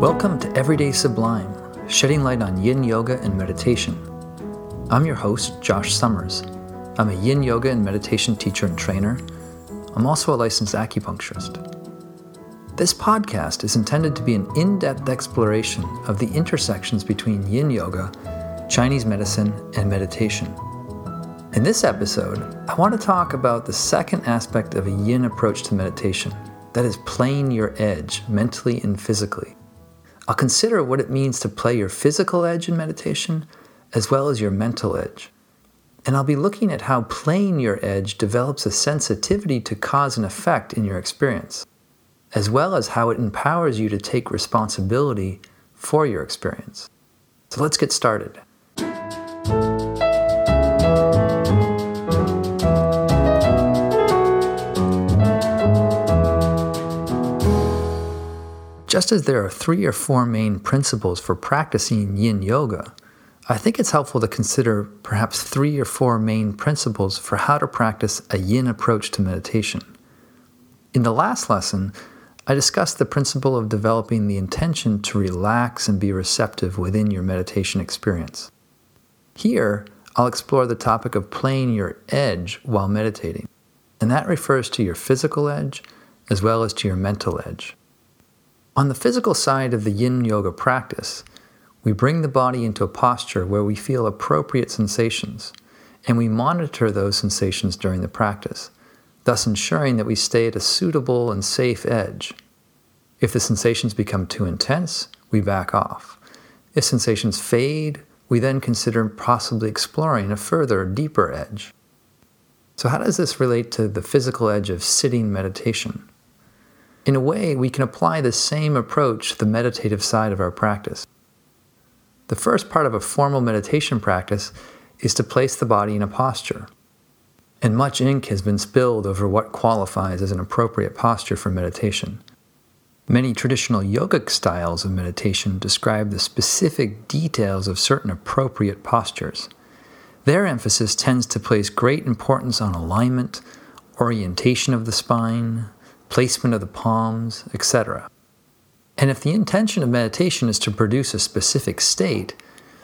Welcome to Everyday Sublime, shedding light on yin yoga and meditation. I'm your host, Josh Summers. I'm a yin yoga and meditation teacher and trainer. I'm also a licensed acupuncturist. This podcast is intended to be an in depth exploration of the intersections between yin yoga, Chinese medicine, and meditation. In this episode, I want to talk about the second aspect of a yin approach to meditation that is playing your edge mentally and physically. I'll consider what it means to play your physical edge in meditation as well as your mental edge. And I'll be looking at how playing your edge develops a sensitivity to cause and effect in your experience, as well as how it empowers you to take responsibility for your experience. So let's get started. Just as there are three or four main principles for practicing yin yoga, I think it's helpful to consider perhaps three or four main principles for how to practice a yin approach to meditation. In the last lesson, I discussed the principle of developing the intention to relax and be receptive within your meditation experience. Here, I'll explore the topic of playing your edge while meditating, and that refers to your physical edge as well as to your mental edge. On the physical side of the yin yoga practice, we bring the body into a posture where we feel appropriate sensations, and we monitor those sensations during the practice, thus ensuring that we stay at a suitable and safe edge. If the sensations become too intense, we back off. If sensations fade, we then consider possibly exploring a further, deeper edge. So, how does this relate to the physical edge of sitting meditation? In a way, we can apply the same approach to the meditative side of our practice. The first part of a formal meditation practice is to place the body in a posture. And much ink has been spilled over what qualifies as an appropriate posture for meditation. Many traditional yogic styles of meditation describe the specific details of certain appropriate postures. Their emphasis tends to place great importance on alignment, orientation of the spine, placement of the palms, etc. And if the intention of meditation is to produce a specific state,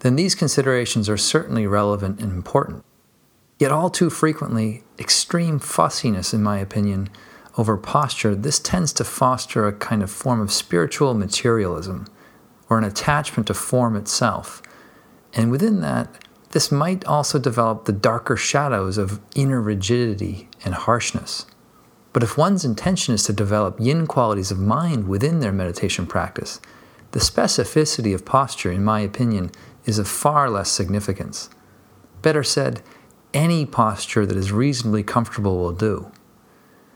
then these considerations are certainly relevant and important. Yet, all too frequently, extreme fussiness, in my opinion, over posture, this tends to foster a kind of form of spiritual materialism or an attachment to form itself. And within that, this might also develop the darker shadows of inner rigidity and harshness. But if one's intention is to develop yin qualities of mind within their meditation practice, the specificity of posture, in my opinion, is of far less significance. Better said, any posture that is reasonably comfortable will do.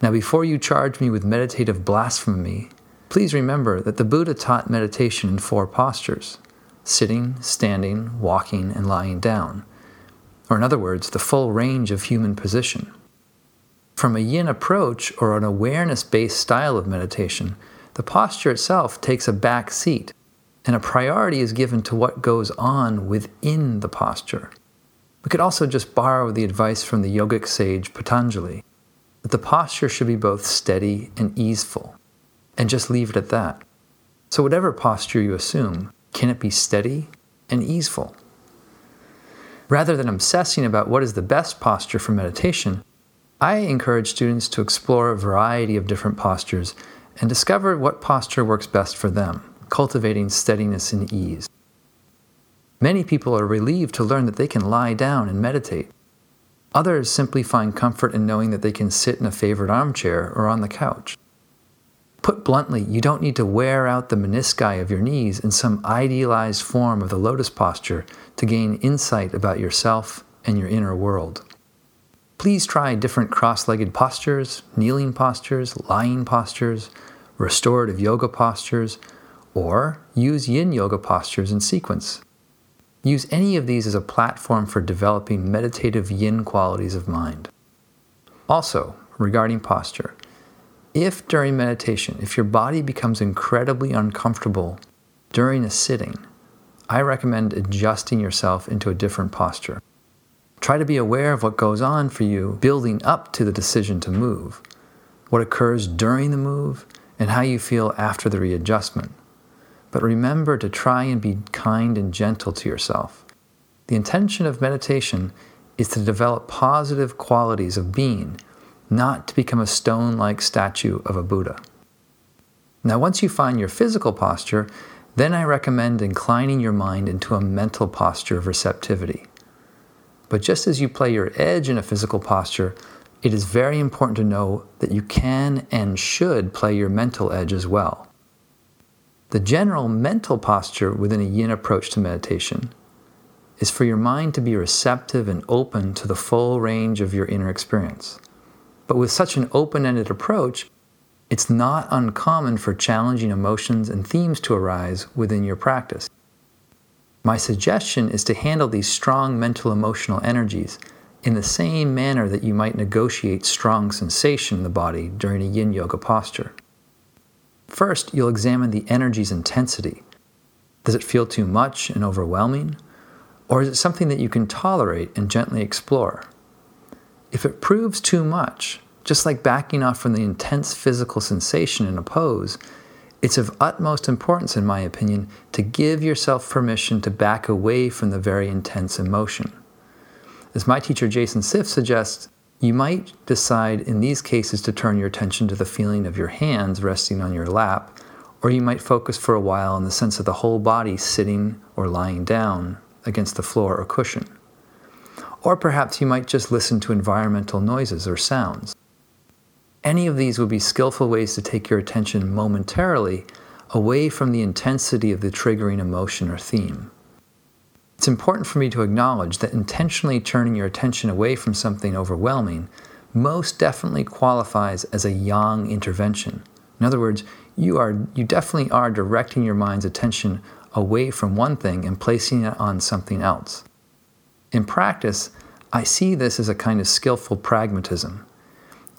Now, before you charge me with meditative blasphemy, please remember that the Buddha taught meditation in four postures sitting, standing, walking, and lying down, or in other words, the full range of human position. From a yin approach or an awareness based style of meditation, the posture itself takes a back seat, and a priority is given to what goes on within the posture. We could also just borrow the advice from the yogic sage Patanjali that the posture should be both steady and easeful, and just leave it at that. So, whatever posture you assume, can it be steady and easeful? Rather than obsessing about what is the best posture for meditation, I encourage students to explore a variety of different postures and discover what posture works best for them, cultivating steadiness and ease. Many people are relieved to learn that they can lie down and meditate. Others simply find comfort in knowing that they can sit in a favorite armchair or on the couch. Put bluntly, you don't need to wear out the menisci of your knees in some idealized form of the lotus posture to gain insight about yourself and your inner world. Please try different cross legged postures, kneeling postures, lying postures, restorative yoga postures, or use yin yoga postures in sequence. Use any of these as a platform for developing meditative yin qualities of mind. Also, regarding posture, if during meditation, if your body becomes incredibly uncomfortable during a sitting, I recommend adjusting yourself into a different posture. Try to be aware of what goes on for you building up to the decision to move, what occurs during the move, and how you feel after the readjustment. But remember to try and be kind and gentle to yourself. The intention of meditation is to develop positive qualities of being, not to become a stone like statue of a Buddha. Now, once you find your physical posture, then I recommend inclining your mind into a mental posture of receptivity. But just as you play your edge in a physical posture, it is very important to know that you can and should play your mental edge as well. The general mental posture within a yin approach to meditation is for your mind to be receptive and open to the full range of your inner experience. But with such an open ended approach, it's not uncommon for challenging emotions and themes to arise within your practice. My suggestion is to handle these strong mental emotional energies in the same manner that you might negotiate strong sensation in the body during a yin yoga posture. First, you'll examine the energy's intensity. Does it feel too much and overwhelming? Or is it something that you can tolerate and gently explore? If it proves too much, just like backing off from the intense physical sensation in a pose, it's of utmost importance, in my opinion, to give yourself permission to back away from the very intense emotion. As my teacher Jason Siff suggests, you might decide in these cases to turn your attention to the feeling of your hands resting on your lap, or you might focus for a while on the sense of the whole body sitting or lying down against the floor or cushion. Or perhaps you might just listen to environmental noises or sounds. Any of these would be skillful ways to take your attention momentarily away from the intensity of the triggering emotion or theme. It's important for me to acknowledge that intentionally turning your attention away from something overwhelming most definitely qualifies as a yang intervention. In other words, you are you definitely are directing your mind's attention away from one thing and placing it on something else. In practice, I see this as a kind of skillful pragmatism.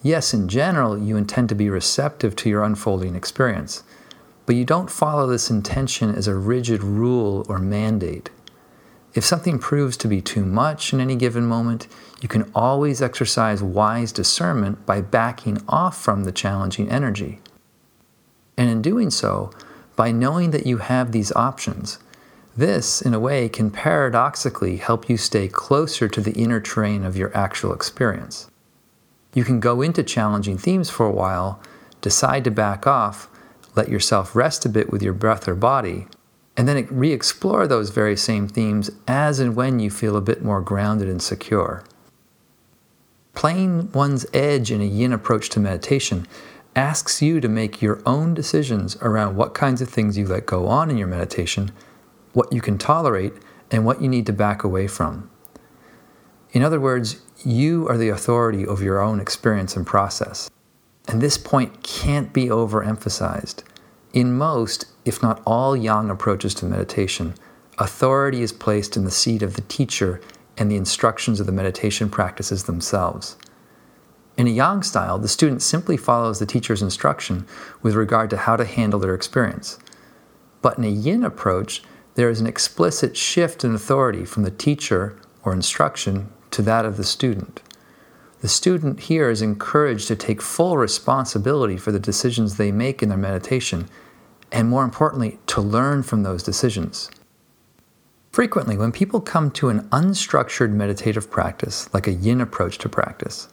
Yes, in general, you intend to be receptive to your unfolding experience, but you don't follow this intention as a rigid rule or mandate. If something proves to be too much in any given moment, you can always exercise wise discernment by backing off from the challenging energy. And in doing so, by knowing that you have these options, this, in a way, can paradoxically help you stay closer to the inner terrain of your actual experience. You can go into challenging themes for a while, decide to back off, let yourself rest a bit with your breath or body, and then re explore those very same themes as and when you feel a bit more grounded and secure. Playing one's edge in a yin approach to meditation asks you to make your own decisions around what kinds of things you let go on in your meditation, what you can tolerate, and what you need to back away from. In other words, you are the authority over your own experience and process. And this point can't be overemphasized. In most, if not all, yang approaches to meditation, authority is placed in the seat of the teacher and the instructions of the meditation practices themselves. In a yang style, the student simply follows the teacher's instruction with regard to how to handle their experience. But in a yin approach, there is an explicit shift in authority from the teacher or instruction to that of the student. The student here is encouraged to take full responsibility for the decisions they make in their meditation, and more importantly, to learn from those decisions. Frequently, when people come to an unstructured meditative practice, like a yin approach to practice,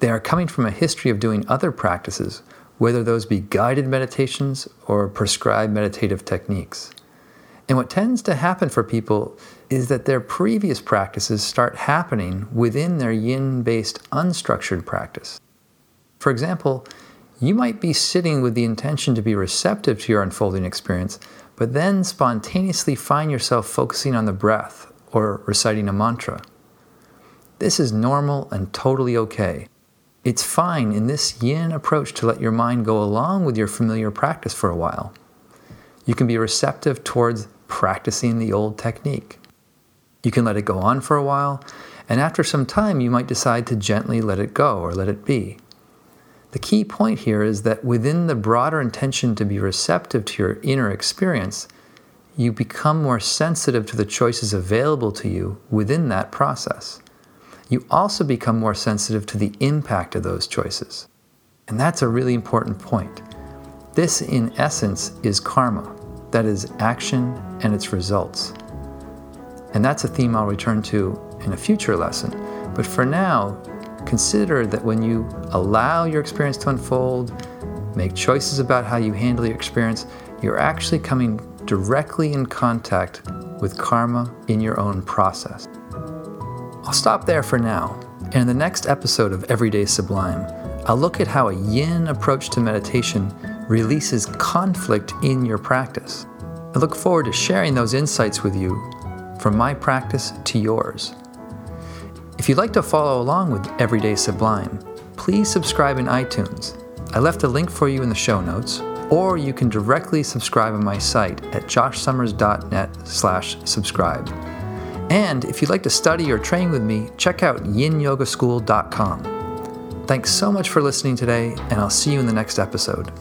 they are coming from a history of doing other practices, whether those be guided meditations or prescribed meditative techniques. And what tends to happen for people is that their previous practices start happening within their yin based unstructured practice. For example, you might be sitting with the intention to be receptive to your unfolding experience, but then spontaneously find yourself focusing on the breath or reciting a mantra. This is normal and totally okay. It's fine in this yin approach to let your mind go along with your familiar practice for a while. You can be receptive towards practicing the old technique. You can let it go on for a while, and after some time, you might decide to gently let it go or let it be. The key point here is that within the broader intention to be receptive to your inner experience, you become more sensitive to the choices available to you within that process. you also become more sensitive to the impact of those choices. And that's a really important point. This, in essence, is karma that is, action and its results. And that's a theme I'll return to in a future lesson. But for now, consider that when you allow your experience to unfold, make choices about how you handle your experience, you're actually coming directly in contact with karma in your own process. I'll stop there for now, and in the next episode of Everyday Sublime, I'll look at how a yin approach to meditation releases conflict in your practice. I look forward to sharing those insights with you from my practice to yours. If you'd like to follow along with Everyday Sublime, please subscribe in iTunes. I left a link for you in the show notes, or you can directly subscribe on my site at joshsummers.net slash subscribe. And if you'd like to study or train with me, check out yinyogaschool.com. Thanks so much for listening today, and I'll see you in the next episode.